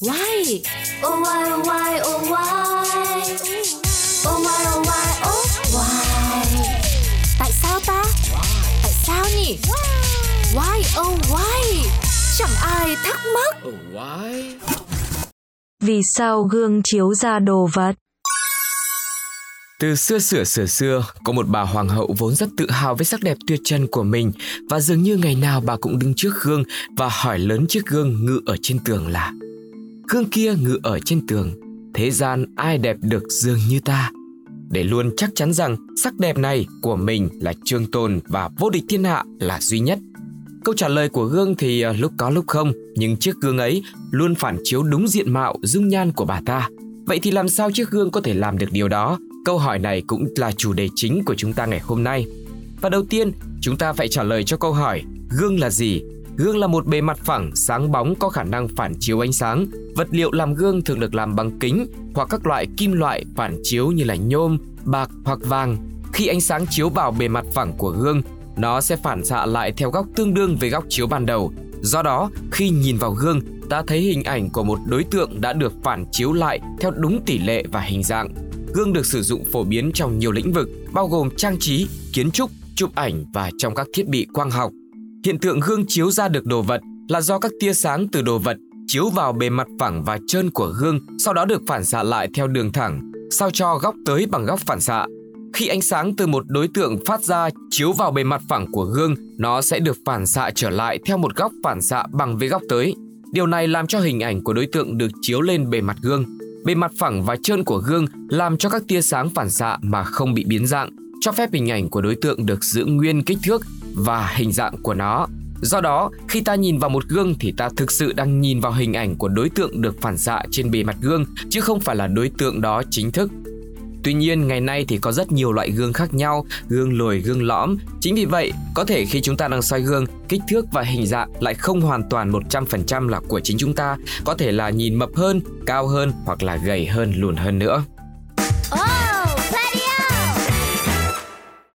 Why? Oh why oh why oh why Oh why oh why oh why Tại sao ta? Tại sao nhỉ? Why oh why? Chẳng ai thắc mắc. Oh, why? Vì sao gương chiếu ra đồ vật? Từ xưa xưa xưa xưa, có một bà hoàng hậu vốn rất tự hào với sắc đẹp tuyệt trần của mình và dường như ngày nào bà cũng đứng trước gương và hỏi lớn chiếc gương ngự ở trên tường là Gương kia ngự ở trên tường, thế gian ai đẹp được dường như ta. Để luôn chắc chắn rằng sắc đẹp này của mình là trường tồn và vô địch thiên hạ là duy nhất. Câu trả lời của gương thì ờ, lúc có lúc không, nhưng chiếc gương ấy luôn phản chiếu đúng diện mạo dung nhan của bà ta. Vậy thì làm sao chiếc gương có thể làm được điều đó? Câu hỏi này cũng là chủ đề chính của chúng ta ngày hôm nay. Và đầu tiên, chúng ta phải trả lời cho câu hỏi gương là gì? Gương là một bề mặt phẳng, sáng bóng có khả năng phản chiếu ánh sáng. Vật liệu làm gương thường được làm bằng kính hoặc các loại kim loại phản chiếu như là nhôm, bạc hoặc vàng. Khi ánh sáng chiếu vào bề mặt phẳng của gương, nó sẽ phản xạ lại theo góc tương đương với góc chiếu ban đầu. Do đó, khi nhìn vào gương, ta thấy hình ảnh của một đối tượng đã được phản chiếu lại theo đúng tỷ lệ và hình dạng. Gương được sử dụng phổ biến trong nhiều lĩnh vực, bao gồm trang trí, kiến trúc, chụp ảnh và trong các thiết bị quang học. Hiện tượng gương chiếu ra được đồ vật là do các tia sáng từ đồ vật chiếu vào bề mặt phẳng và trơn của gương, sau đó được phản xạ lại theo đường thẳng, sao cho góc tới bằng góc phản xạ. Khi ánh sáng từ một đối tượng phát ra chiếu vào bề mặt phẳng của gương, nó sẽ được phản xạ trở lại theo một góc phản xạ bằng với góc tới. Điều này làm cho hình ảnh của đối tượng được chiếu lên bề mặt gương. Bề mặt phẳng và trơn của gương làm cho các tia sáng phản xạ mà không bị biến dạng, cho phép hình ảnh của đối tượng được giữ nguyên kích thước và hình dạng của nó. Do đó, khi ta nhìn vào một gương thì ta thực sự đang nhìn vào hình ảnh của đối tượng được phản xạ trên bề mặt gương chứ không phải là đối tượng đó chính thức. Tuy nhiên, ngày nay thì có rất nhiều loại gương khác nhau, gương lồi, gương lõm. Chính vì vậy, có thể khi chúng ta đang soi gương, kích thước và hình dạng lại không hoàn toàn 100% là của chính chúng ta, có thể là nhìn mập hơn, cao hơn hoặc là gầy hơn, lùn hơn nữa.